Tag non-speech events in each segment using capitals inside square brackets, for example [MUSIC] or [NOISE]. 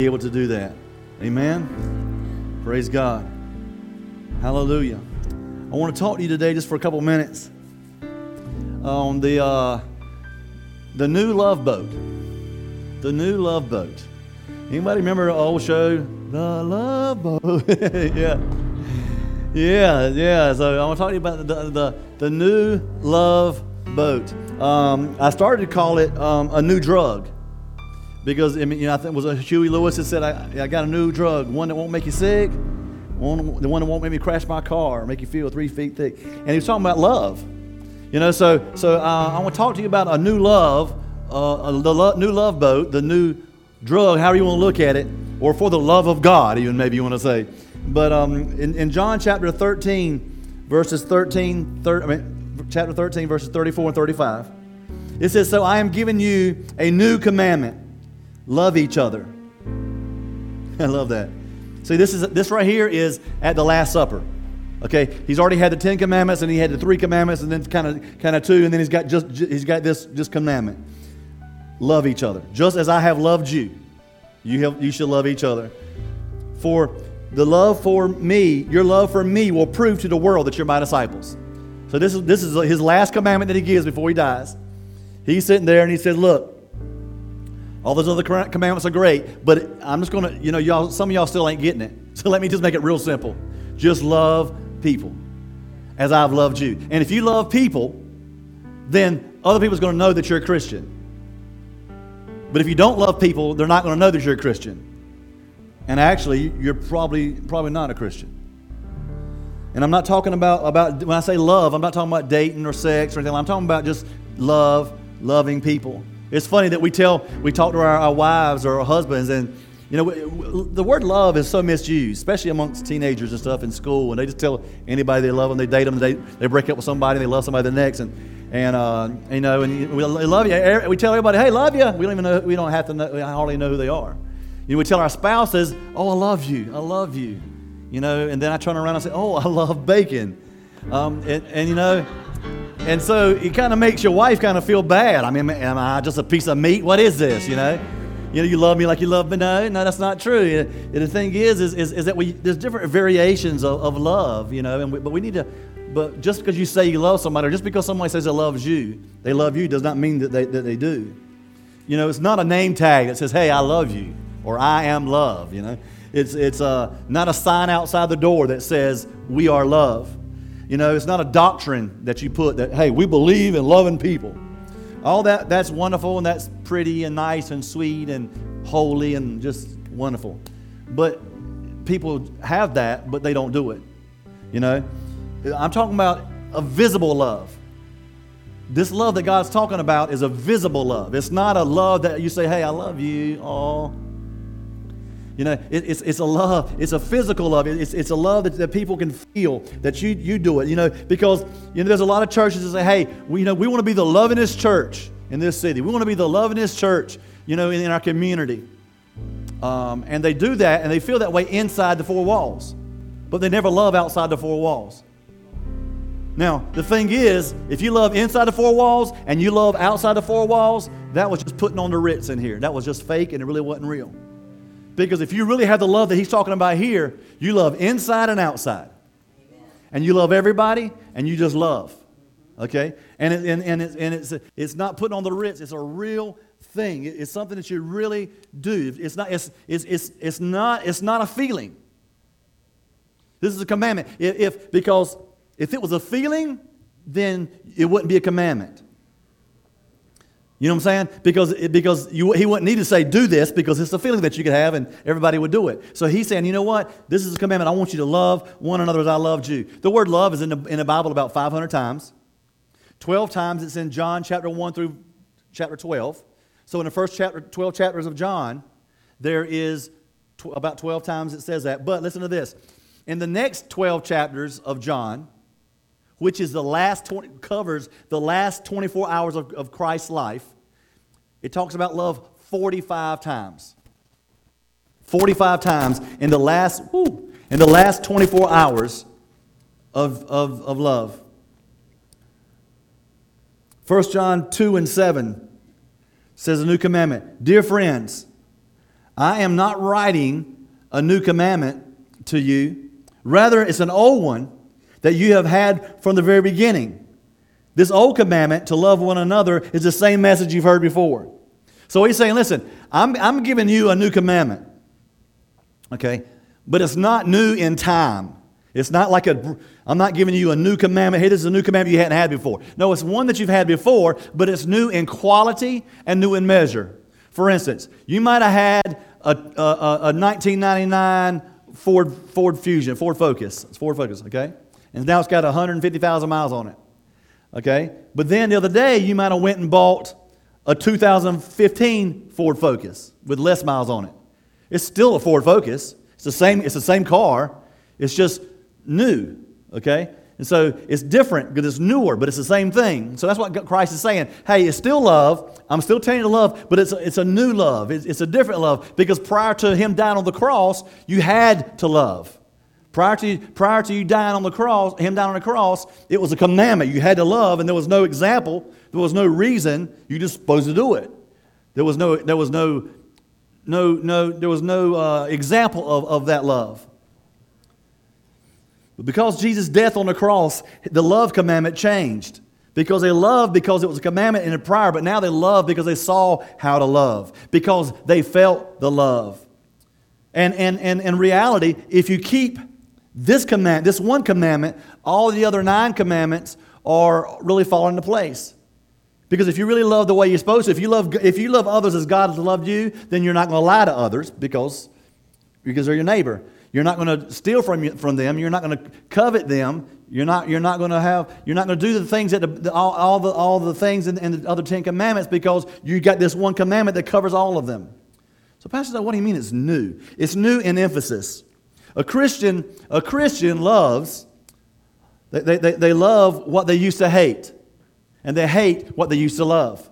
be able to do that. Amen. Praise God. Hallelujah. I want to talk to you today just for a couple minutes on the uh, the new love boat. The new love boat. Anybody remember the old show, The Love Boat? [LAUGHS] yeah. Yeah, yeah. So I want to talk to you about the, the, the new love boat. Um, I started to call it um, a new drug because I mean, you know, I think it was a Huey Lewis that said, I, I got a new drug, one that won't make you sick, one, the one that won't make me crash my car, or make you feel three feet thick. And he was talking about love. You know, so so uh, I want to talk to you about a new love, uh, the lo- new love boat, the new drug, however you want to look at it, or for the love of God, even maybe you want to say. But um, in, in John chapter 13, verses 13, 30, I mean, chapter 13, verses 34 and 35, it says, So I am giving you a new commandment love each other. [LAUGHS] I love that. See, this, is, this right here is at the Last Supper. Okay, he's already had the Ten Commandments, and he had the three commandments, and then kind of kind of two, and then he's got just he's got this this commandment: love each other, just as I have loved you. You have you should love each other. For the love for me, your love for me will prove to the world that you're my disciples. So this is this is his last commandment that he gives before he dies. He's sitting there and he says, "Look, all those other commandments are great, but I'm just going to, you know, y'all, some of y'all still ain't getting it. [LAUGHS] So let me just make it real simple. Just love people as I've loved you. And if you love people, then other people's going to know that you're a Christian. But if you don't love people, they're not going to know that you're a Christian. And actually, you're probably probably not a Christian. And I'm not talking about, about when I say love, I'm not talking about dating or sex or anything. I'm talking about just love, loving people. It's funny that we tell, we talk to our, our wives or our husbands, and you know, the word love is so misused, especially amongst teenagers and stuff in school. And they just tell anybody they love them, they date them, they, they break up with somebody, and they love somebody the next. And, and uh, you know, and we love you. We tell everybody, hey, love you. We don't even know, we don't have to know, we hardly know who they are. You know, we tell our spouses, oh, I love you, I love you. You know, and then I turn around and say, oh, I love bacon. Um, and, and, you know, and so it kind of makes your wife kind of feel bad. I mean, am I just a piece of meat? What is this, you know? You know, you love me like you love me. No, no, that's not true. The thing is, is, is, is that we, there's different variations of, of love, you know, and we, but we need to, but just because you say you love somebody, or just because somebody says they loves you, they love you, does not mean that they, that they do. You know, it's not a name tag that says, hey, I love you, or I am love, you know. It's, it's uh, not a sign outside the door that says, we are love. You know, it's not a doctrine that you put that, hey, we believe in loving people. All that, that's wonderful and that's pretty and nice and sweet and holy and just wonderful. But people have that, but they don't do it. You know, I'm talking about a visible love. This love that God's talking about is a visible love. It's not a love that you say, hey, I love you. Oh, you know, it, it's, it's a love, it's a physical love. It's, it's a love that, that people can feel that you, you do it, you know, because, you know, there's a lot of churches that say, hey, we, you know, we want to be the lovingest church in this city. We want to be the lovingest church, you know, in, in our community. Um, and they do that and they feel that way inside the four walls, but they never love outside the four walls. Now, the thing is, if you love inside the four walls and you love outside the four walls, that was just putting on the Ritz in here. That was just fake and it really wasn't real. Because if you really have the love that he's talking about here, you love inside and outside. Amen. And you love everybody, and you just love. Okay? And, it, and, and, it's, and it's, it's not putting on the ritz, it's a real thing. It's something that you really do. It's not, it's, it's, it's, it's not, it's not a feeling. This is a commandment. If, if, because if it was a feeling, then it wouldn't be a commandment. You know what I'm saying? Because, because you, he wouldn't need to say, do this, because it's a feeling that you could have and everybody would do it. So he's saying, you know what? This is a commandment. I want you to love one another as I loved you. The word love is in the, in the Bible about 500 times. 12 times it's in John chapter 1 through chapter 12. So in the first chapter, 12 chapters of John, there is tw- about 12 times it says that. But listen to this. In the next 12 chapters of John, which is the last 20, covers the last 24 hours of, of Christ's life, it talks about love 45 times. 45 times in the last, in the last 24 hours of, of, of love. 1 John 2 and 7 says a new commandment Dear friends, I am not writing a new commandment to you. Rather, it's an old one that you have had from the very beginning. This old commandment to love one another is the same message you've heard before. So he's saying, listen, I'm, I'm giving you a new commandment. Okay? But it's not new in time. It's not like a, I'm not giving you a new commandment. Hey, this is a new commandment you hadn't had before. No, it's one that you've had before, but it's new in quality and new in measure. For instance, you might have had a, a, a 1999 Ford, Ford Fusion, Ford Focus. It's Ford Focus, okay? And now it's got 150,000 miles on it, okay? But then the other day, you might have went and bought a 2015 Ford Focus with less miles on it. It's still a Ford Focus. It's the same, it's the same car. It's just new, okay? And so it's different because it's newer, but it's the same thing. So that's what Christ is saying. Hey, it's still love. I'm still telling you to love, but it's a, it's a new love. It's, it's a different love because prior to him dying on the cross, you had to love. Prior to, prior to you dying on the cross, him dying on the cross, it was a commandment. You had to love, and there was no example. There was no reason. You just supposed to do it. There was no, there was no, no, no, there was no uh, example of, of that love. But because Jesus' death on the cross, the love commandment changed. Because they loved because it was a commandment in the prior, but now they love because they saw how to love, because they felt the love. And, and, and in reality, if you keep this command, this one commandment, all the other nine commandments are really falling into place. Because if you really love the way you're supposed to, if you love, if you love others as God has loved you, then you're not going to lie to others because, because they're your neighbor. You're not going to steal from, you, from them. You're not going to covet them. You're not, you're not going to have, you're not going to do the things that the, the, all, all, the, all the things in, in, the other Ten Commandments because you got this one commandment that covers all of them. So, Pastor, what do you mean it's new? It's new in emphasis. A Christian, a Christian loves, they, they, they love what they used to hate, and they hate what they used to love.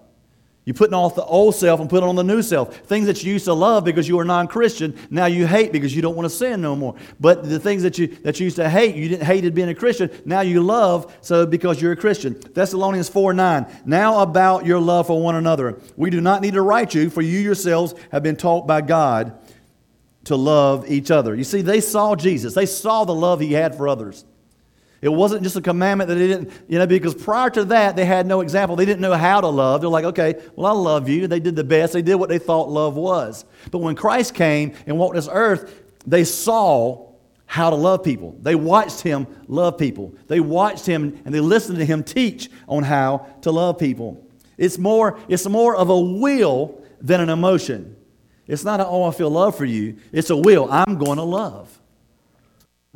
You're putting off the old self and putting on the new self. Things that you used to love because you were non Christian, now you hate because you don't want to sin no more. But the things that you, that you used to hate, you didn't hated being a Christian, now you love so because you're a Christian. Thessalonians 4 9. Now about your love for one another. We do not need to write you, for you yourselves have been taught by God to love each other. You see, they saw Jesus, they saw the love he had for others. It wasn't just a commandment that they didn't, you know, because prior to that, they had no example. They didn't know how to love. They're like, okay, well, I love you. They did the best. They did what they thought love was. But when Christ came and walked this earth, they saw how to love people. They watched him love people. They watched him and they listened to him teach on how to love people. It's more, it's more of a will than an emotion. It's not a, oh, I feel love for you. It's a will. I'm going to love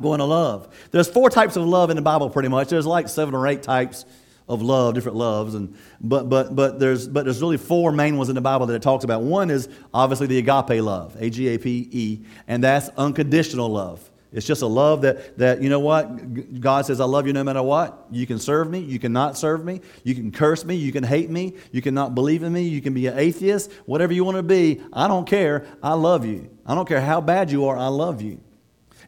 going to love. There's four types of love in the Bible pretty much. There's like seven or eight types of love, different loves, and but but but there's but there's really four main ones in the Bible that it talks about. One is obviously the agape love, A G A P E, and that's unconditional love. It's just a love that, that, you know what? God says, I love you no matter what. You can serve me. You cannot serve me. You can curse me. You can hate me. You cannot believe in me. You can be an atheist. Whatever you want to be, I don't care. I love you. I don't care how bad you are. I love you.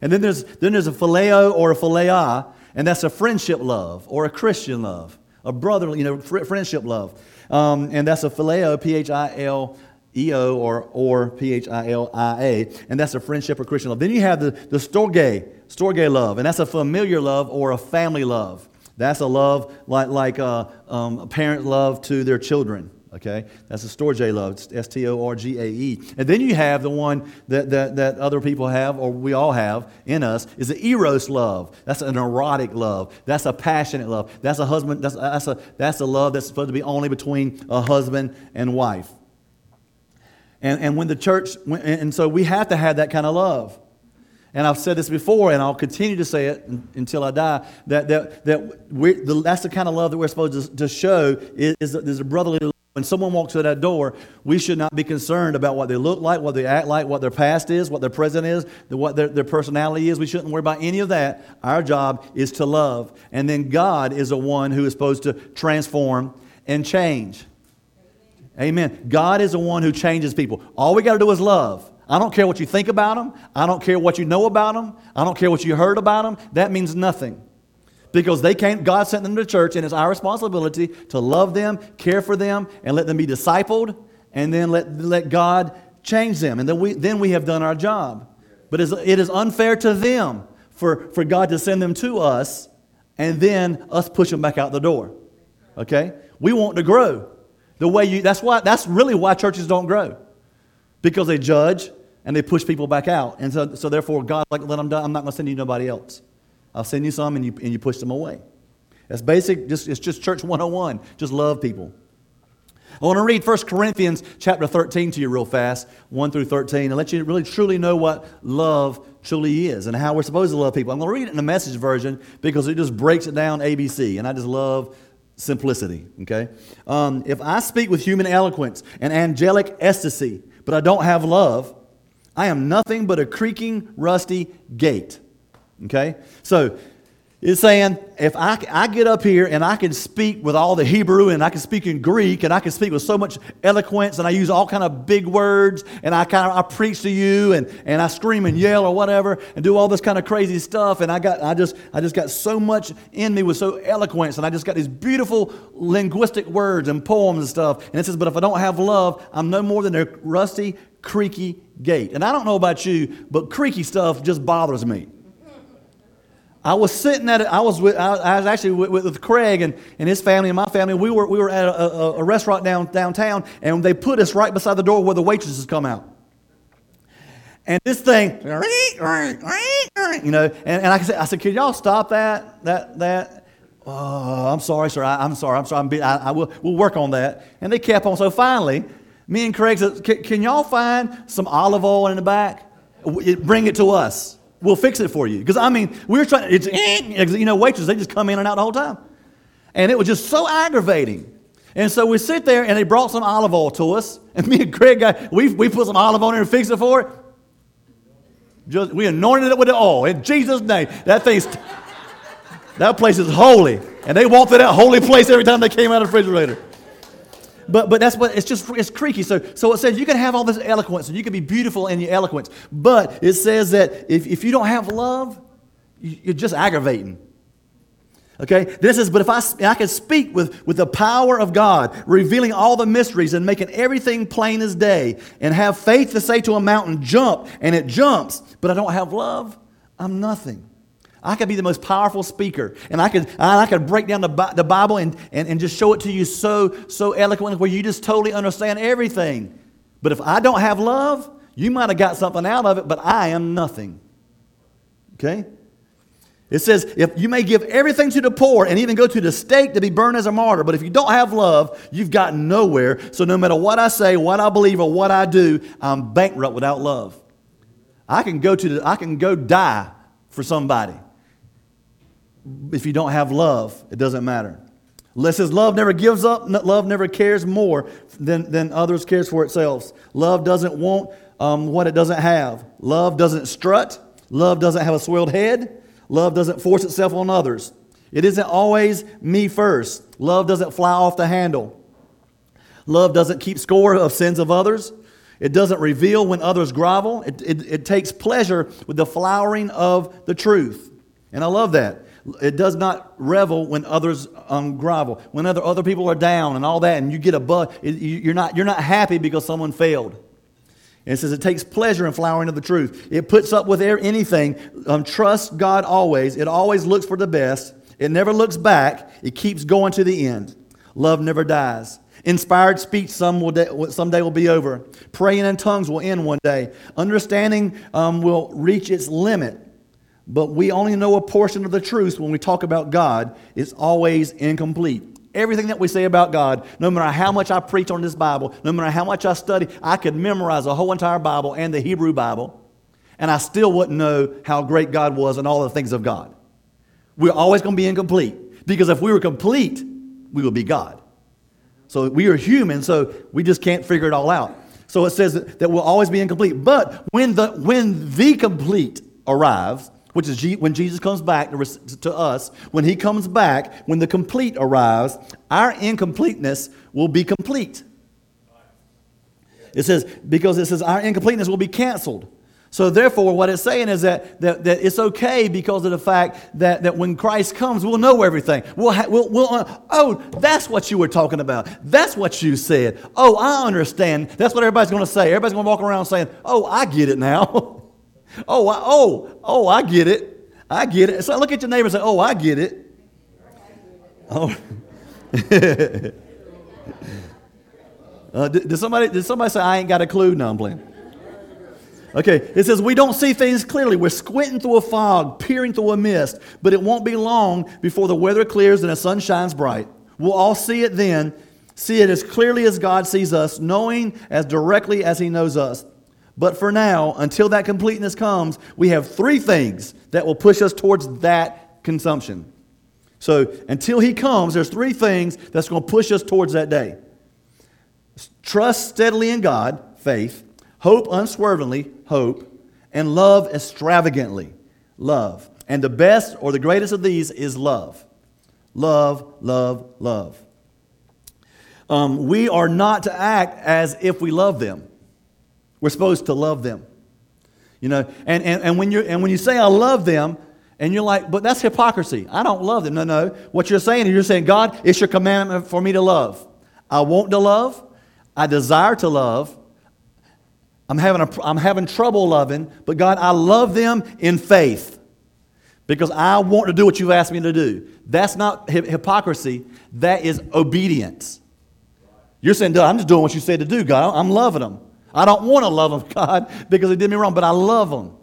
And then there's, then there's a phileo or a philia, and that's a friendship love or a Christian love, a brotherly, you know, fr- friendship love. Um, and that's a phileo, P H I L E O or, or P H I L I A, and that's a friendship or Christian love. Then you have the, the storge, storge love, and that's a familiar love or a family love. That's a love like, like uh, um, a parent love to their children. Okay? That's a storge love, S T O R G A E. And then you have the one that, that, that other people have, or we all have in us, is the eros love. That's an erotic love. That's a passionate love. That's a husband, that's, that's, a, that's a love that's supposed to be only between a husband and wife. And, and when the church, and so we have to have that kind of love. And I've said this before, and I'll continue to say it until I die, that, that, that the, that's the kind of love that we're supposed to, to show is, is, is a brotherly love when someone walks through that door, we should not be concerned about what they look like, what they act like, what their past is, what their present is, what their, their personality is. We shouldn't worry about any of that. Our job is to love. And then God is the one who is supposed to transform and change. Amen. God is the one who changes people. All we got to do is love. I don't care what you think about them. I don't care what you know about them. I don't care what you heard about them. That means nothing because they came, God sent them to church, and it's our responsibility to love them, care for them, and let them be discipled, and then let, let God change them, and then we, then we have done our job. But it is unfair to them for, for God to send them to us and then us push them back out the door. Okay? We want to grow. The way you that's why that's really why churches don't grow. Because they judge and they push people back out. And so, so therefore God's like, let them die. I'm not going to send you nobody else. I'll send you some and you, and you push them away. That's basic, just, it's just church 101. Just love people. I want to read 1 Corinthians chapter 13 to you real fast, 1 through 13, and let you really truly know what love truly is and how we're supposed to love people. I'm going to read it in the message version because it just breaks it down ABC, and I just love simplicity, okay? Um, if I speak with human eloquence and angelic ecstasy, but I don't have love, I am nothing but a creaking, rusty gate, okay? So it's saying if I, I get up here and I can speak with all the Hebrew and I can speak in Greek and I can speak with so much eloquence and I use all kind of big words and I kind of I preach to you and, and I scream and yell or whatever and do all this kind of crazy stuff and I got I just I just got so much in me with so eloquence and I just got these beautiful linguistic words and poems and stuff and it says but if I don't have love I'm no more than a rusty creaky gate and I don't know about you but creaky stuff just bothers me. I was sitting at. I was with, I was actually with, with, Craig and, and his family and my family. We were, we were at a, a, a restaurant down, downtown, and they put us right beside the door where the waitresses come out. And this thing, you know, and, and I said, I said, can y'all stop that, that, that? Oh, I'm sorry, sir. I, am sorry. I'm sorry. I'm be, I, I, will, we'll work on that. And they kept on. So finally, me and Craig said, can y'all find some olive oil in the back? Bring it to us. We'll fix it for you. Because, I mean, we were trying, it's, eh, you know, waitresses, they just come in and out the whole time. And it was just so aggravating. And so we sit there and they brought some olive oil to us. [LAUGHS] And me and Craig, got, we, we put some olive oil in there and fixed it for it. Just, we anointed it with the oil in Jesus' name. That thing's, that place is holy. And they walked through that holy place every time they came out of the refrigerator. But, but that's what it's just it's creaky. So, so it says you can have all this eloquence and you can be beautiful in your eloquence. But it says that if, if you don't have love, you're just aggravating. Okay? This is, but if I, I can speak with, with the power of God, revealing all the mysteries and making everything plain as day, and have faith to say to a mountain, jump, and it jumps, but I don't have love, I'm nothing. I could be the most powerful speaker, and I could, I could break down the, the Bible and, and, and just show it to you so, so eloquently where you just totally understand everything. But if I don't have love, you might have got something out of it, but I am nothing. Okay? It says, if you may give everything to the poor and even go to the stake to be burned as a martyr, but if you don't have love, you've got nowhere. So no matter what I say, what I believe, or what I do, I'm bankrupt without love. I can go to the, I can go die for somebody if you don't have love, it doesn't matter. It says love never gives up, love never cares more than, than others cares for itself. Love doesn't want um, what it doesn't have. Love doesn't strut. Love doesn't have a swelled head. Love doesn't force itself on others. It isn't always me first. Love doesn't fly off the handle. Love doesn't keep score of sins of others. It doesn't reveal when others grovel. It, it, it takes pleasure with the flowering of the truth. And I love that. It does not revel when others um, grovel, when other, other people are down and all that, and you get a buzz. You're not, you're not happy because someone failed. And it says it takes pleasure in flowering of the truth. It puts up with anything. Um, trust God always. It always looks for the best. It never looks back. It keeps going to the end. Love never dies. Inspired speech some will de- someday will be over. Praying in tongues will end one day. Understanding um, will reach its limit but we only know a portion of the truth when we talk about God. It's always incomplete. Everything that we say about God, no matter how much I preach on this Bible, no matter how much I study, I could memorize a whole entire Bible and the Hebrew Bible, and I still wouldn't know how great God was and all the things of God. We're always going to be incomplete because if we were complete, we would be God. So we are human, so we just can't figure it all out. So it says that, that we'll always be incomplete. But when the, when the complete arrives, which is when Jesus comes back to us, when he comes back, when the complete arrives, our incompleteness will be complete. It says, because it says our incompleteness will be canceled. So, therefore, what it's saying is that, that, that it's okay because of the fact that, that when Christ comes, we'll know everything. We'll, ha- we'll, we'll uh, oh, that's what you were talking about. That's what you said. Oh, I understand. That's what everybody's going to say. Everybody's going to walk around saying, oh, I get it now. [LAUGHS] oh, I, oh, oh, I get it. I get it. So look at your neighbor and say, oh, I get it. Oh. [LAUGHS] uh, did, did, somebody, did somebody say, I ain't got a clue? No, I'm playing. Okay, it says, We don't see things clearly. We're squinting through a fog, peering through a mist, but it won't be long before the weather clears and the sun shines bright. We'll all see it then, see it as clearly as God sees us, knowing as directly as He knows us. But for now, until that completeness comes, we have three things that will push us towards that consumption. So until He comes, there's three things that's going to push us towards that day trust steadily in God, faith hope unswervingly, hope, and love extravagantly, love. And the best or the greatest of these is love. Love, love, love. Um, we are not to act as if we love them. We're supposed to love them. You know, and, and, and, when, you and when you say, I love them, and you're like, but that's hypocrisy. I don't love them. No, no. What you're saying is you're saying, God, it's your commandment for me to love. I want to love. I desire to love. I'm having, a, I'm having trouble loving, but God, I love them in faith because I want to do what you've asked me to do. That's not hypocrisy, that is obedience. You're saying, I'm just doing what you said to do, God. I'm loving them. I don't want to love them, [LAUGHS] God, because they did me wrong, but I love them.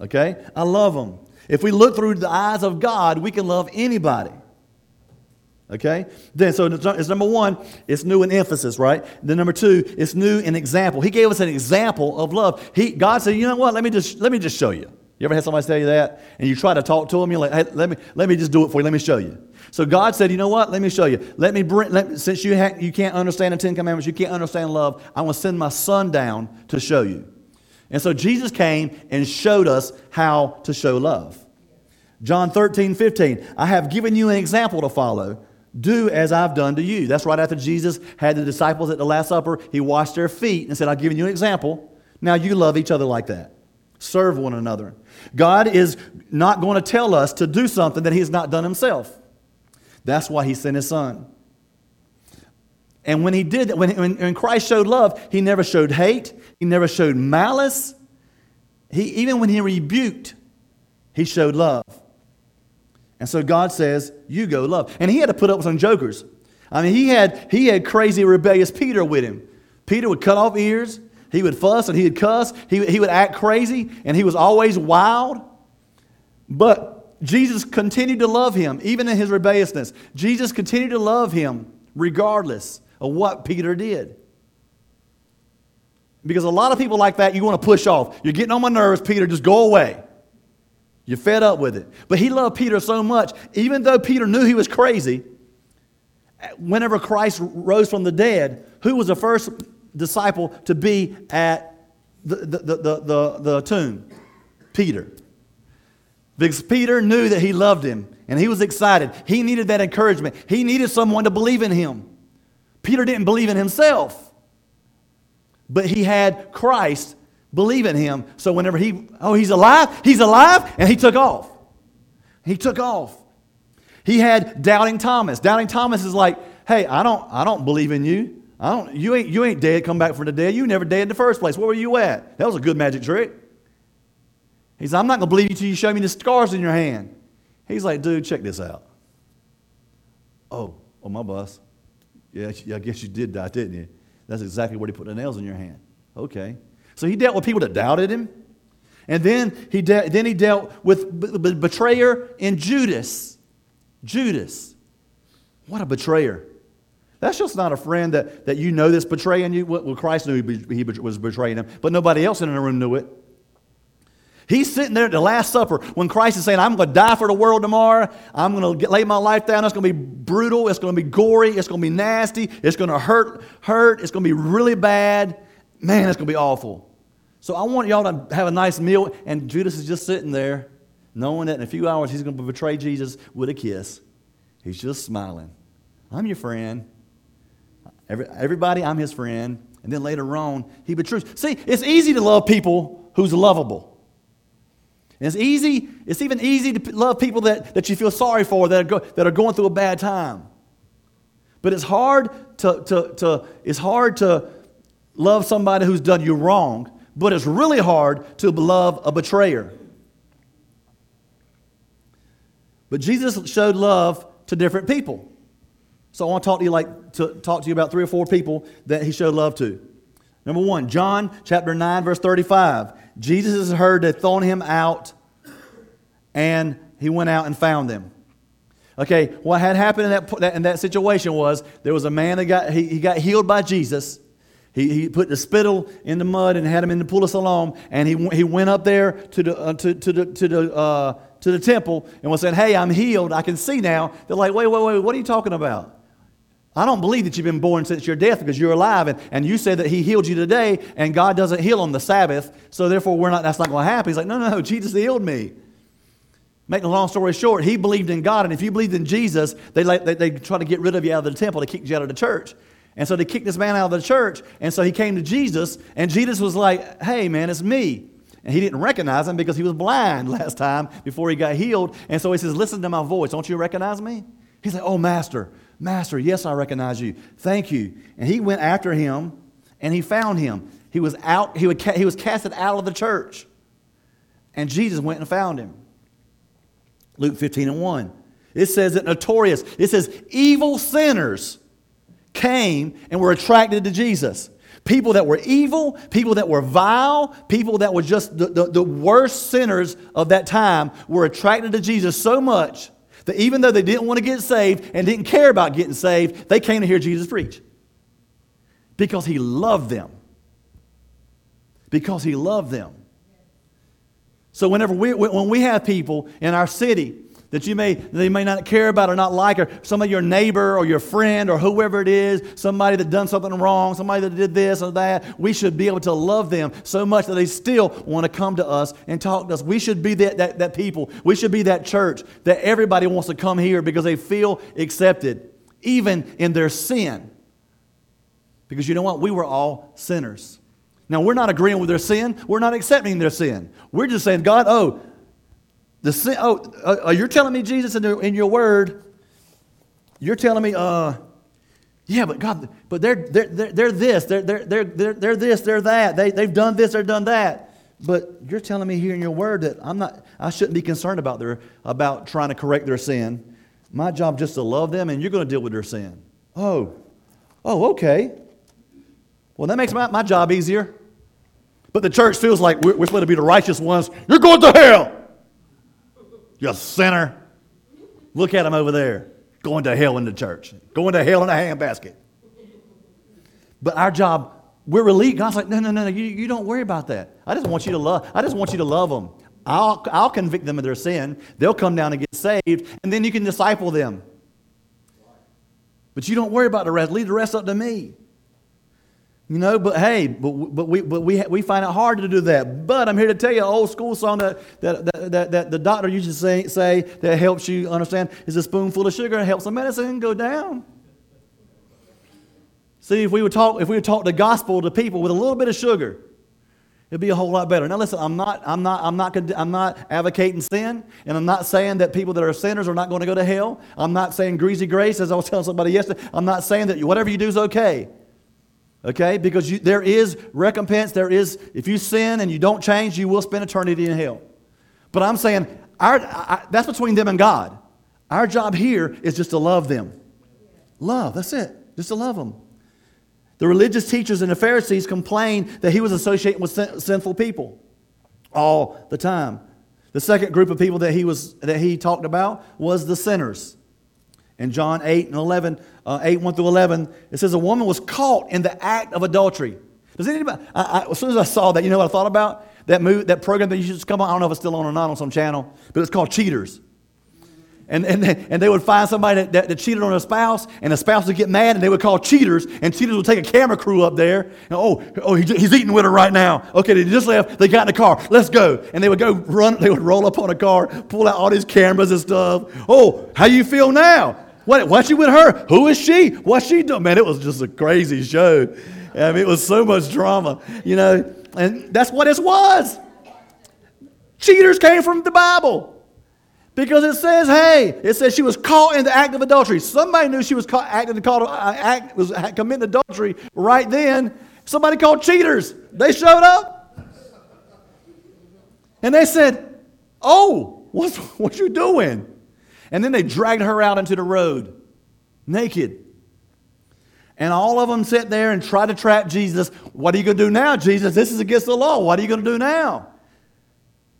Okay? I love them. If we look through the eyes of God, we can love anybody. Okay? Then, so it's number one, it's new in emphasis, right? Then number two, it's new in example. He gave us an example of love. He, God said, you know what? Let me just, let me just show you. You ever had somebody tell you that? And you try to talk to them, you're like, hey, let me, let me just do it for you. Let me show you. So God said, you know what? Let me show you. Let me bring, let, since you, ha- you can't understand the Ten Commandments, you can't understand love, I want to send my son down to show you. And so Jesus came and showed us how to show love. John 13, 15. I have given you an example to follow. Do as I've done to you. That's right after Jesus had the disciples at the Last Supper. He washed their feet and said, I've given you an example. Now you love each other like that. Serve one another. God is not going to tell us to do something that He has not done Himself. That's why He sent His Son. And when He did that, when, when Christ showed love, He never showed hate, He never showed malice. He, even when He rebuked, He showed love. And so God says, You go love. And he had to put up with some jokers. I mean, he had, he had crazy, rebellious Peter with him. Peter would cut off ears, he would fuss and he would cuss, he, he would act crazy, and he was always wild. But Jesus continued to love him, even in his rebelliousness. Jesus continued to love him regardless of what Peter did. Because a lot of people like that, you want to push off. You're getting on my nerves, Peter, just go away. You're fed up with it. But he loved Peter so much, even though Peter knew he was crazy, whenever Christ rose from the dead, who was the first disciple to be at the, the, the, the, the tomb? Peter. Because Peter knew that he loved him and he was excited. He needed that encouragement. He needed someone to believe in him. Peter didn't believe in himself, but he had Christ believe in him. So whenever he, oh, he's alive, he's alive, and he took off. He took off. He had doubting Thomas. Doubting Thomas is like, hey, I don't, I don't believe in you. I don't, you ain't, you ain't dead, come back from the dead. You never dead in the first place. Where were you at? That was a good magic trick. He said, I'm not going to believe you till you show me the scars in your hand. He's like, dude, check this out. Oh, oh, my boss. Yeah, I guess you did die, didn't you? That's exactly where he put the nails in your hand. Okay. So he dealt with people that doubted him. And then he, de- then he dealt with the b- betrayer in Judas. Judas. What a betrayer. That's just not a friend that, that you know that's betraying you. Well, Christ knew he, he was betraying him, but nobody else in the room knew it. He's sitting there at the Last Supper when Christ is saying, I'm going to die for the world tomorrow. I'm going to lay my life down. It's going to be brutal. It's going to be gory. It's going to be nasty. It's going to hurt, hurt. It's going to be really bad. Man, it's going to be awful. So I want y'all to have a nice meal, and Judas is just sitting there, knowing that in a few hours he's going to betray Jesus with a kiss. He's just smiling. I'm your friend. Every, everybody, I'm his friend. And then later on, he betrays. See, it's easy to love people who's lovable. And it's easy, it's even easy to love people that, that you feel sorry for that are, go, that are going through a bad time. But it's hard to, to, to, it's hard to love somebody who's done you wrong, but it's really hard to love a betrayer. But Jesus showed love to different people. So I want to talk to you like to talk to you about three or four people that he showed love to. Number one, John chapter 9, verse 35. Jesus has heard they'd thrown him out, and he went out and found them. Okay, what had happened in that, in that situation was there was a man that got, he, he got healed by Jesus. He, he put the spittle in the mud and had him in the pool of Siloam, and he, he went up there to the, uh, to, to the, to the, uh, to the temple and was saying, Hey, I'm healed. I can see now. They're like, Wait, wait, wait, what are you talking about? I don't believe that you've been born since your death because you're alive. And, and you said that He healed you today, and God doesn't heal on the Sabbath, so therefore we're not, that's not going to happen. He's like, No, no, no, Jesus healed me. Making a long story short, he believed in God, and if you believed in Jesus, they, they, they try to get rid of you out of the temple. They kicked you out of the church. And so they kicked this man out of the church, and so he came to Jesus, and Jesus was like, Hey, man, it's me. And he didn't recognize him because he was blind [LAUGHS] last time before he got healed. And so he says, Listen to my voice. Don't you recognize me? He's like, Oh, Master, Master, yes, I recognize you. Thank you. And he went after him and he found him. He was out, he, would, he was casted out of the church. And Jesus went and found him. Luke 15 and 1. It says that notorious, it says evil sinners came and were attracted to Jesus. People that were evil, people that were vile, people that were just the, the, the worst sinners of that time were attracted to Jesus so much that even though they didn't want to get saved and didn't care about getting saved, they came to hear Jesus preach. Because he loved them. Because he loved them. So whenever we, when we have people in our city that you may they may not care about or not like or some of your neighbor or your friend or whoever it is somebody that done something wrong somebody that did this or that we should be able to love them so much that they still want to come to us and talk to us. We should be that, that, that people. We should be that church that everybody wants to come here because they feel accepted even in their sin. Because you know what? We were all sinners. Now we're not agreeing with their sin. We're not accepting their sin. We're just saying god oh the sin, oh, uh, uh, you're telling me, Jesus, in, the, in your word, you're telling me, uh, yeah, but God, but they're, they're, they're, they're this, they're, they're, they're, they're, this, they're that. They, they've done this, they've done that. But you're telling me here in your word that I'm not, I shouldn't be concerned about, their, about trying to correct their sin. My job just to love them, and you're going to deal with their sin. Oh, oh, okay. Well, that makes my, my job easier. But the church feels like we're, we're supposed to be the righteous ones. You're going to hell. You sinner. Look at him over there, going to hell in the church, going to hell in a handbasket. But our job, we're relieved. God's like, no, no, no, no, you, you don't worry about that. I just want you to love. I just want you to love them. I'll, I'll convict them of their sin. They'll come down and get saved, and then you can disciple them. But you don't worry about the rest. Leave the rest up to me. You know, but hey, but, but, we, but we, we find it hard to do that. But I'm here to tell you an old school song that, that, that, that, that the doctor used to say, say that helps you understand is a spoonful of sugar helps the medicine go down. See, if we would talk, if we would talk the gospel to people with a little bit of sugar, it'd be a whole lot better. Now, listen, I'm not, I'm not, I'm not, I'm not advocating sin, and I'm not saying that people that are sinners are not going to go to hell. I'm not saying greasy grace, as I was telling somebody yesterday. I'm not saying that whatever you do is okay. Okay? Because you, there is recompense. There is, if you sin and you don't change, you will spend eternity in hell. But I'm saying our, I, that's between them and God. Our job here is just to love them. Love, that's it. Just to love them. The religious teachers and the Pharisees complained that he was associating with sin, sinful people all the time. The second group of people that he, was, that he talked about was the sinners. In John 8 and 11, uh, 8, 1 through 11, it says a woman was caught in the act of adultery. Does anybody, I, I, as soon as I saw that, you know what I thought about? That, movie, that program that you should come on, I don't know if it's still on or not on some channel, but it's called Cheaters. And, and, they, and they would find somebody that, that, that, cheated on a spouse, and the spouse would get mad, and they would call cheaters, and cheaters would take a camera crew up there. And, oh, oh, he's eating with her right now. Okay, they just left. They got in the car. Let's go. And they would go run. They would roll up on a car, pull out all these cameras and stuff. Oh, how you feel now? What, what's she with her? Who is she? What's she doing? Man, it was just a crazy show. I mean, it was so much drama, you know, and that's what it was. cheaters came from the Bible. Because it says, hey, it says she was caught in the act of adultery. Somebody knew she was caught, acting, caught, act, was committing adultery right then. Somebody called cheaters. They showed up. And they said, oh, what's, [LAUGHS] what you doing? And then they dragged her out into the road, naked. And all of them sit there and try to trap Jesus. What are you going to do now, Jesus? This is against the law. What are you going to do now?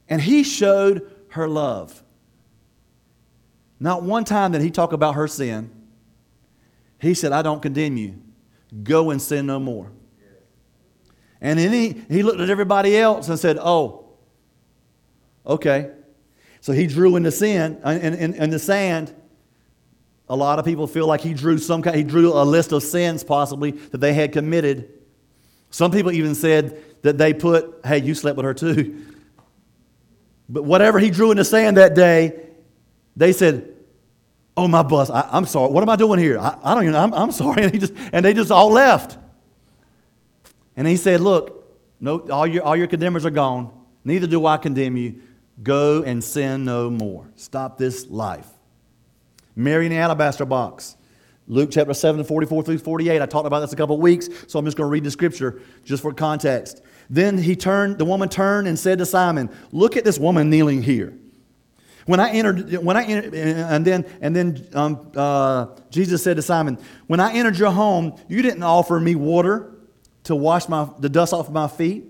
And he showed her love. Not one time did he talk about her sin. He said, I don't condemn you. Go and sin no more. And then he, he looked at everybody else and said, Oh, okay. So he drew in the sin, uh, in, in, in the sand. A lot of people feel like he drew some kind, he drew a list of sins possibly that they had committed. Some people even said that they put, hey, you slept with her too. But whatever he drew in the sand that day, they said, Oh, my bus, I, am sorry. What am I doing here? I, I don't even, I'm, I'm sorry. [LAUGHS] And, just, and they just all left. And he said, Look, no, all, your, all your condemners are gone. Neither do I condemn you. Go and sin no more. Stop this life. Mary in the alabaster box. Luke chapter 7, 44 through 48. I talked about this a couple of weeks, so I'm just going to read the scripture just for context. Then he turned, the woman turned and said to Simon, Look at this woman kneeling here. When I entered, when I entered, and then, and then um, uh, Jesus said to Simon, When I entered your home, you didn't offer me water to wash my, the dust off my feet,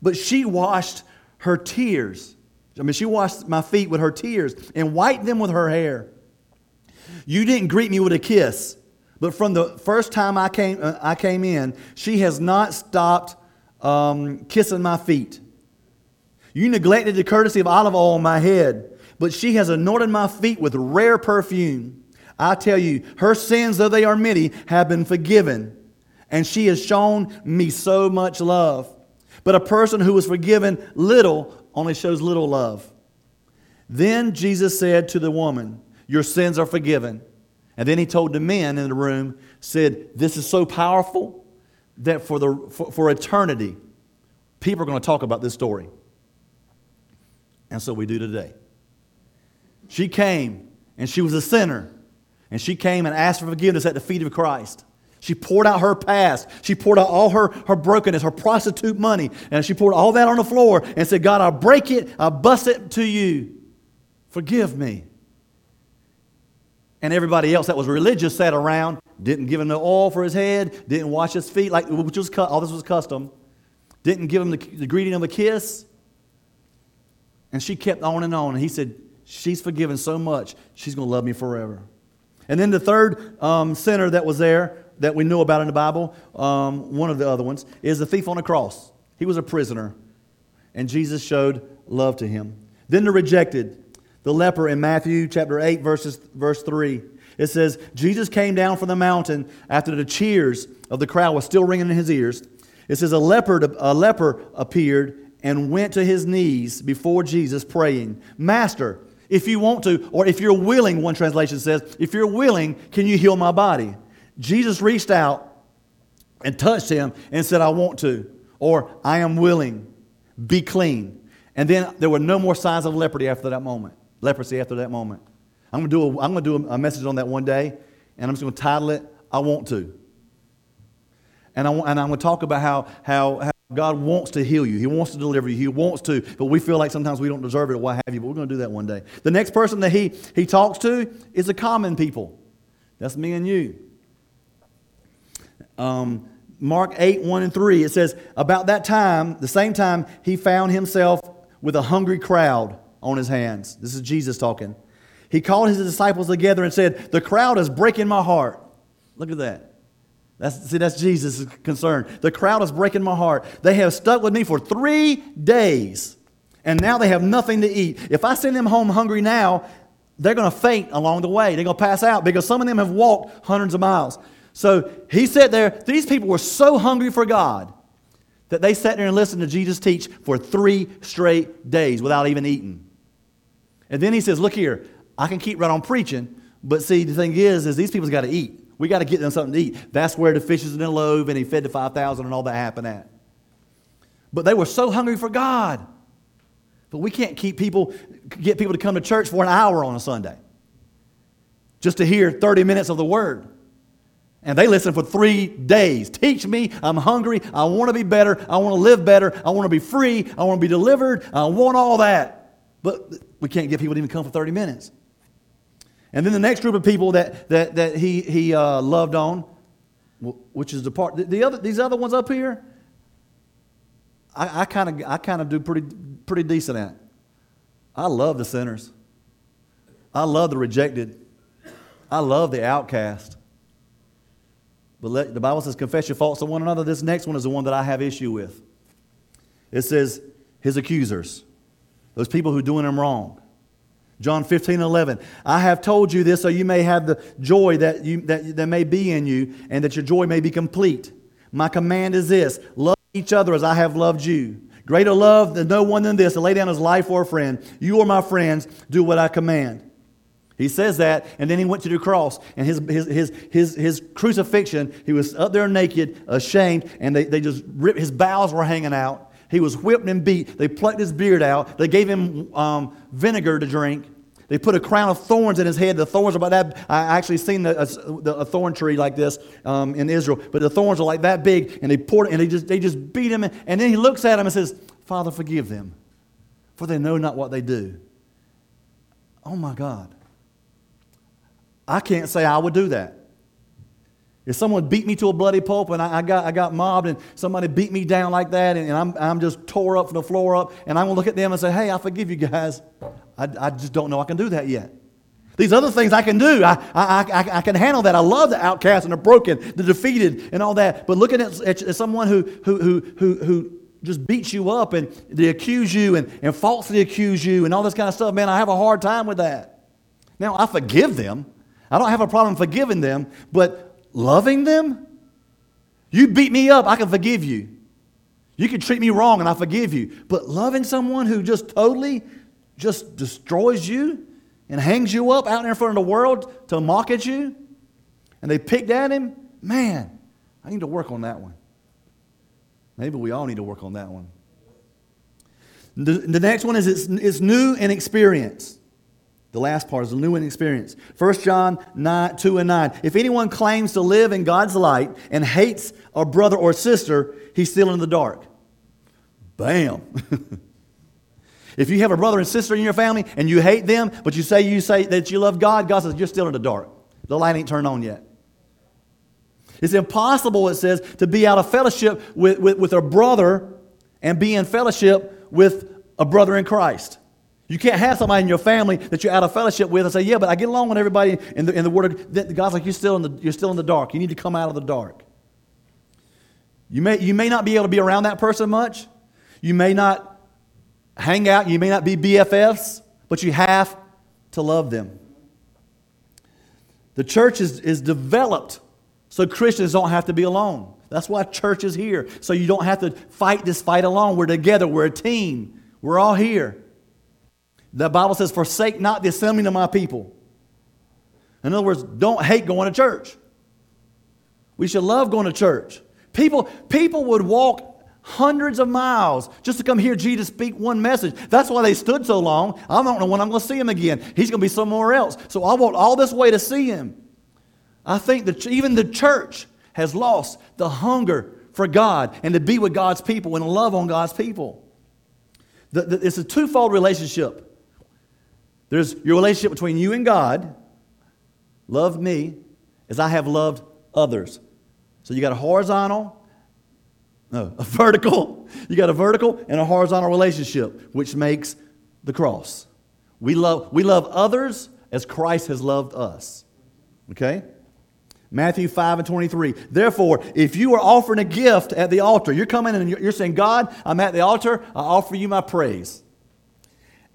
but she washed her tears. I mean, she washed my feet with her tears and wiped them with her hair. You didn't greet me with a kiss, but from the first time I came, uh, I came in, she has not stopped um, kissing my feet. You neglected the courtesy of olive oil on my head, but she has anointed my feet with rare perfume. I tell you, her sins, though they are many, have been forgiven and she has shown me so much love. But a person who was forgiven little only shows little love. Then Jesus said to the woman, Your sins are forgiven. And then he told the men in the room, said, This is so powerful that for, the, for, for eternity, people are going to talk about this story. And so we do today. She came and she was a sinner. And she came and asked for forgiveness at the feet of Christ. She poured out her past. She poured out all her, her brokenness, her prostitute money, and she poured all that on the floor and said, God, I'll break it, I'll bust it to you. Forgive me. And everybody else that was religious sat around, didn't give him the oil for his head, didn't wash his feet, like which was all this was custom, didn't give him the, the greeting of a kiss. And she kept on and on. And he said, She's forgiven so much, she's going to love me forever. And then the third um, sinner that was there that we know about in the Bible, um, one of the other ones, is the thief on the cross. He was a prisoner, and Jesus showed love to him. Then the rejected, the leper in Matthew chapter 8, verses, verse 3. It says, Jesus came down from the mountain after the cheers of the crowd was still ringing in his ears. It says, a leper, a leper appeared and went to his knees before Jesus, praying, Master, if you want to, or if you're willing, one translation says, if you're willing, can you heal my body? Jesus reached out and touched him and said, I want to, or I am willing, be clean. And then there were no more signs of leprosy after that moment. Leprosy after that moment. I'm going to do a, I'm going to do a message on that one day, and I'm just going to title it, I Want to. And, I, and I'm going to talk about how, how, how God wants to heal you. He wants to deliver you. He wants to, but we feel like sometimes we don't deserve it or what have you, but we're going to do that one day. The next person that he, he talks to is the common people. That's me and you. Um, Mark 8, 1 and 3, it says, About that time, the same time, he found himself with a hungry crowd on his hands. This is Jesus talking. He called his disciples together and said, The crowd is breaking my heart. Look at that. That's, see, that's Jesus' concern. The crowd is breaking my heart. They have stuck with me for three days, and now they have nothing to eat. If I send them home hungry now, they're going to faint along the way. They're going to pass out because some of them have walked hundreds of miles. So he sat there. These people were so hungry for God that they sat there and listened to Jesus teach for three straight days without even eating. And then he says, Look here, I can keep right on preaching, but see, the thing is, is these people's got to eat. We got to get them something to eat. That's where the fishes and the loaves and he fed the 5,000 and all that happened at. But they were so hungry for God. But we can't keep people, get people to come to church for an hour on a Sunday just to hear 30 minutes of the word. And they listen for three days. Teach me. I'm hungry. I want to be better. I want to live better. I want to be free. I want to be delivered. I want all that. But we can't get people to even come for 30 minutes. And then the next group of people that, that, that he, he uh, loved on, which is the part, the, the other, these other ones up here, I kind of I kind of do pretty pretty decent at. I love the sinners. I love the rejected. I love the outcast. But let, the Bible says, confess your faults to one another. This next one is the one that I have issue with. It says, his accusers, those people who are doing him wrong. John 15, 11. I have told you this so you may have the joy that, you, that, that may be in you and that your joy may be complete. My command is this love each other as I have loved you. Greater love than no one than this to lay down his life for a friend. You are my friends. Do what I command. He says that, and then he went to the cross. And his, his, his, his, his crucifixion, he was up there naked, ashamed, and they, they just ripped, his bowels were hanging out. He was whipped and beat. They plucked his beard out. They gave him um, vinegar to drink. They put a crown of thorns in his head. The thorns are about that. I actually seen the, a, a thorn tree like this um, in Israel, but the thorns are like that big, and they poured and they just they just beat him. And then he looks at him and says, "Father, forgive them, for they know not what they do." Oh my God! I can't say I would do that. If someone beat me to a bloody pulp and I, I, got, I got mobbed and somebody beat me down like that and, and I'm, I'm just tore up from the floor up and I'm going to look at them and say, hey, I forgive you guys. I, I just don't know I can do that yet. These other things I can do, I, I, I, I can handle that. I love the outcast and the broken, the defeated, and all that. But looking at, at someone who, who, who, who, who just beats you up and they accuse you and, and falsely accuse you and all this kind of stuff, man, I have a hard time with that. Now, I forgive them. I don't have a problem forgiving them, but loving them? You beat me up, I can forgive you. You can treat me wrong and I forgive you. But loving someone who just totally just destroys you and hangs you up out in front of the world to mock at you, and they picked at him, man, I need to work on that one. Maybe we all need to work on that one. The, the next one is it's, it's new and experience. The last part is the new and experience. 1 John 9, 2 and 9. If anyone claims to live in God's light and hates a brother or sister, he's still in the dark. Bam. [LAUGHS] If you have a brother and sister in your family and you hate them, but you say you say that you love God, God says you're still in the dark. The light ain't turned on yet. It's impossible, it says, to be out of fellowship with, with, with a brother and be in fellowship with a brother in Christ. You can't have somebody in your family that you're out of fellowship with and say, "Yeah, but I get along with everybody." In the, in the Word of God's like, "You're still in the you're still in the dark. You need to come out of the dark." You may you may not be able to be around that person much. You may not hang out. You may not be BFFs, but you have to love them. The church is, is developed so Christians don't have to be alone. That's why church is here. So you don't have to fight this fight alone. We're together. We're a team. We're all here. The Bible says, Forsake not the assembling of my people. In other words, don't hate going to church. We should love going to church. People, people would walk hundreds of miles just to come hear Jesus speak one message. That's why they stood so long. I don't know when I'm going to see him again. He's going to be somewhere else. So I walked all this way to see him. I think that even the church has lost the hunger for God and to be with God's people and love on God's people. The, the, it's a twofold relationship. There's your relationship between you and God. Love me as I have loved others. So you got a horizontal no, [LAUGHS] a vertical. You got a vertical and a horizontal relationship, which makes the cross. We love, we love others as Christ has loved us. Okay? Matthew 5 and 23. Therefore, if you are offering a gift at the altar, you're coming and you're saying, God, I'm at the altar, I offer you my praise.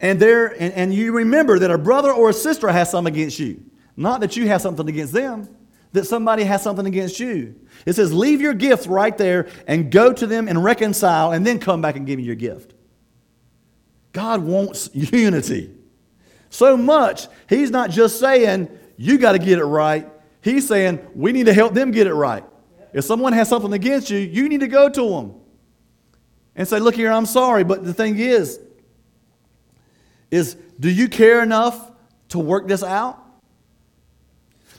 And there, and, and you remember that a brother or a sister has something against you. Not that you have something against them, that somebody has something against you. It says, leave your gift right there and go to them and reconcile and then come back and give me your gift. God wants [LAUGHS] unity. So much, He's not just saying, you got to get it right. He's saying, we need to help them get it right. If someone has something against you, you need to go to them and say, look here, I'm sorry. But the thing is, is do you care enough to work this out?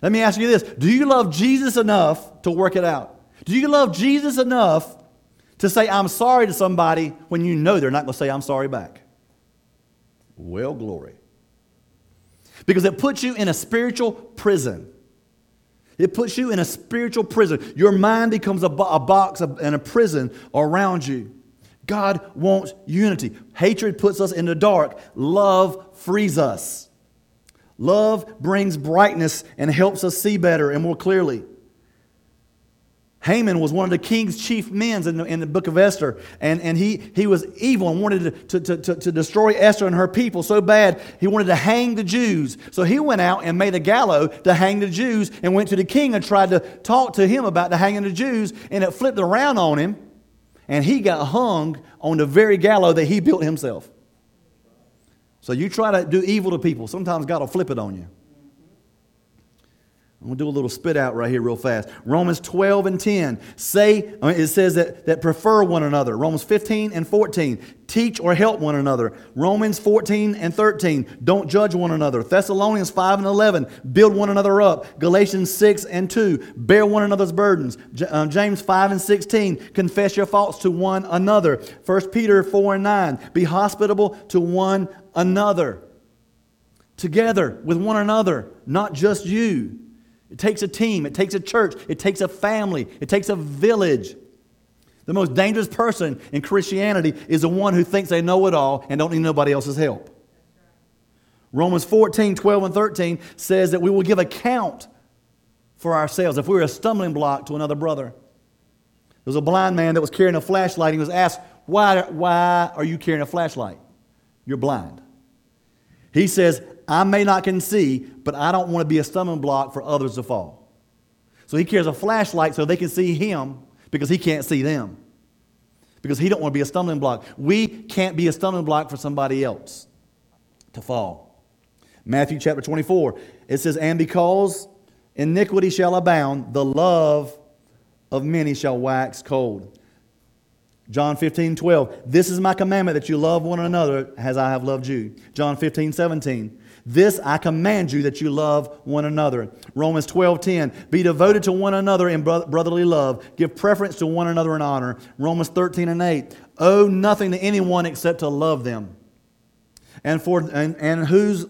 Let me ask you this Do you love Jesus enough to work it out? Do you love Jesus enough to say, I'm sorry to somebody when you know they're not going to say, I'm sorry back? Well, glory. Because it puts you in a spiritual prison. It puts you in a spiritual prison. Your mind becomes a, bo- a box and a prison around you. God wants unity. Hatred puts us in the dark. Love frees us. Love brings brightness and helps us see better and more clearly. Haman was one of the king's chief men in the, in the book of Esther, and, and he, he was evil and wanted to, to, to, to destroy Esther and her people so bad he wanted to hang the Jews. So he went out and made a gallows to hang the Jews and went to the king and tried to talk to him about the hanging the Jews, and it flipped around on him, and he got hung on the very gallows that he built himself. So you try to do evil to people, sometimes God will flip it on you. I'm going to do a little spit out right here, real fast. Romans 12 and 10 say, uh, it says that, that prefer one another. Romans 15 and 14, teach or help one another. Romans 14 and 13, don't judge one another. Thessalonians 5 and 11, build one another up. Galatians 6 and 2, bear one another's burdens. Uh, James 5 and 16, confess your faults to one another. 1 Peter 4 and 9, be hospitable to one another. Together with one another, not just you. It takes a team, it takes a church, it takes a family, it takes a village. The most dangerous person in Christianity is the one who thinks they know it all and don't need nobody else's help. Romans 14, 12, and 13 says that we will give account for ourselves if we're a stumbling block to another brother. There was a blind man that was carrying a flashlight. He was asked, Why, why are you carrying a flashlight? You're blind. He says, I may not can see, but I don't want to be a stumbling block for others to fall. So he carries a flashlight so they can see him because he can't see them. Because he don't want to be a stumbling block. We can't be a stumbling block for somebody else to fall. Matthew chapter 24, it says, And because iniquity shall abound, the love of many shall wax cold. John 15, 12. This is my commandment that you love one another as I have loved you. John 15, 17. This I command you that you love one another. Romans 12, 10. Be devoted to one another in brotherly love. Give preference to one another in honor. Romans 13 and 8. Owe nothing to anyone except to love them. And for and, and whose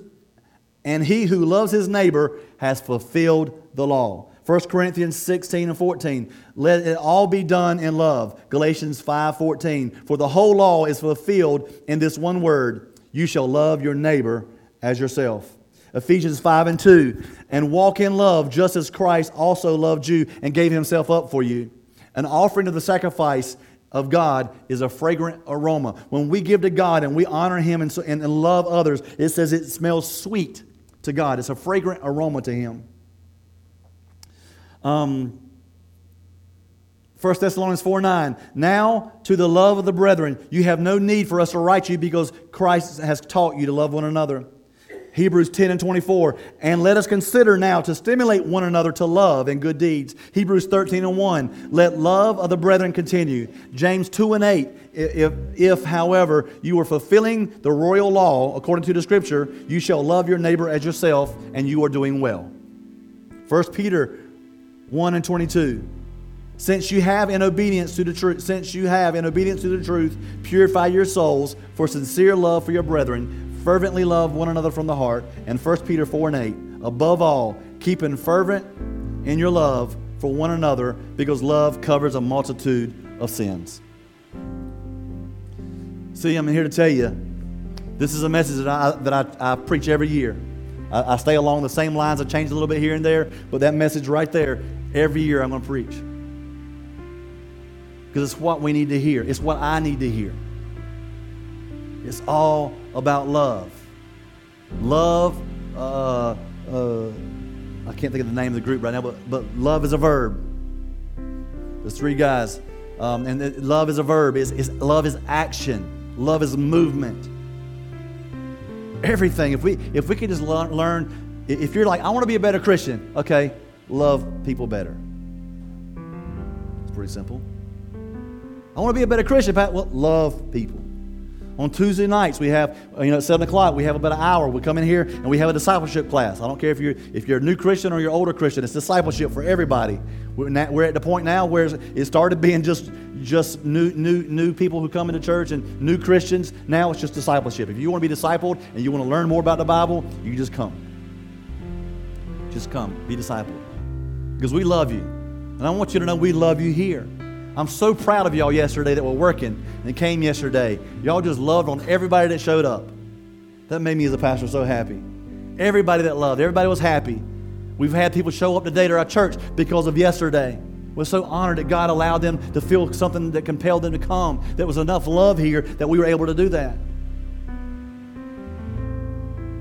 and he who loves his neighbor has fulfilled the law. 1 Corinthians 16 and 14. Let it all be done in love. Galatians 5 14. For the whole law is fulfilled in this one word you shall love your neighbor as yourself. Ephesians 5 and 2. And walk in love just as Christ also loved you and gave himself up for you. An offering of the sacrifice of God is a fragrant aroma. When we give to God and we honor Him and, and, and love others, it says it smells sweet to God. It's a fragrant aroma to Him. Um, 1 Thessalonians 4 9. Now, to the love of the brethren, you have no need for us to write you because Christ has taught you to love one another. Hebrews 10 and 24. And let us consider now to stimulate one another to love and good deeds. Hebrews 13 and 1. Let love of the brethren continue. James 2 and 8. If, if, however, you are fulfilling the royal law according to the scripture, you shall love your neighbor as yourself, and you are doing well. 1 Peter 1 and 22. Since you have in obedience to the truth, since you have in obedience to the truth, purify your souls for sincere love for your brethren fervently love one another from the heart, and 1 Peter 4 and 8. Above all, keeping fervent in your love for one another, because love covers a multitude of sins. See, I'm here to tell you this is a message that I, that I, I preach every year. I, I stay along the same lines, I change a little bit here and there, but that message right there, every year I'm going to preach. Because it's what we need to hear, it's what I need to hear. It's all about love. Love, uh, uh, I can't think of the name of the group right now, but, but love is a verb. There's three guys. Um, and love is a verb. It's, it's, love is action. Love is movement. Everything. If we if we could just learn, learn if you're like, I want to be a better Christian, okay, love people better. It's pretty simple. I want to be a better Christian, Pat. Well, love people On Tuesday nights, we have, uh, you know, at 7 o'clock, we have about an hour. We come in here and we have a discipleship class. I don't care if you're, if you're a new Christian or you're older Christian, it's discipleship for everybody. We're, at the point now where it started being just, just new, new, new people who come into church and new Christians. Now it's just discipleship. If you want to be discipled and you want to learn more about the Bible, you just come. Just come, be discipled. Because we love you. And I want you to know we love you here. I'm so proud of y'all yesterday that were working and came yesterday. Y'all just loved on everybody that showed up. That made me as a pastor so happy. Everybody that loved, everybody was happy. We've had people show up today to our church because of yesterday. We're so honored that God allowed them to feel something that compelled them to come. There was enough love here that we were able to do that.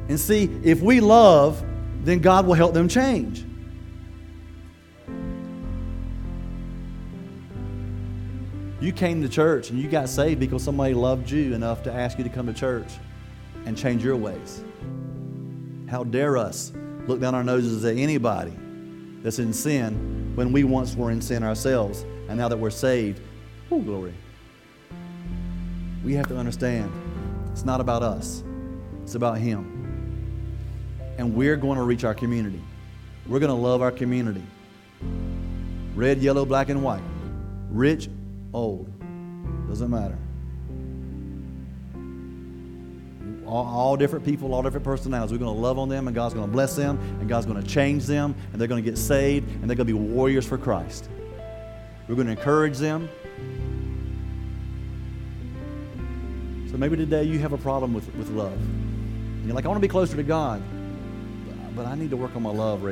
And see, if we love, then God will help them change. You came to church and you got saved because somebody loved you enough to ask you to come to church and change your ways. How dare us look down our noses at anybody that's in sin when we once were in sin ourselves and now that we're saved, oh, glory. We have to understand it's not about us, it's about Him. And we're going to reach our community. We're going to love our community. Red, yellow, black, and white. Rich, old. Doesn't matter. All, all, different people, all different personalities. We're going to love on them, and God's going to bless them, and God's going to change them, and they're going to get saved, and they're going to be warriors for Christ. We're going to encourage them. So maybe today you have a problem with, with love. You're like, I want to be closer to God, but I need to work on my love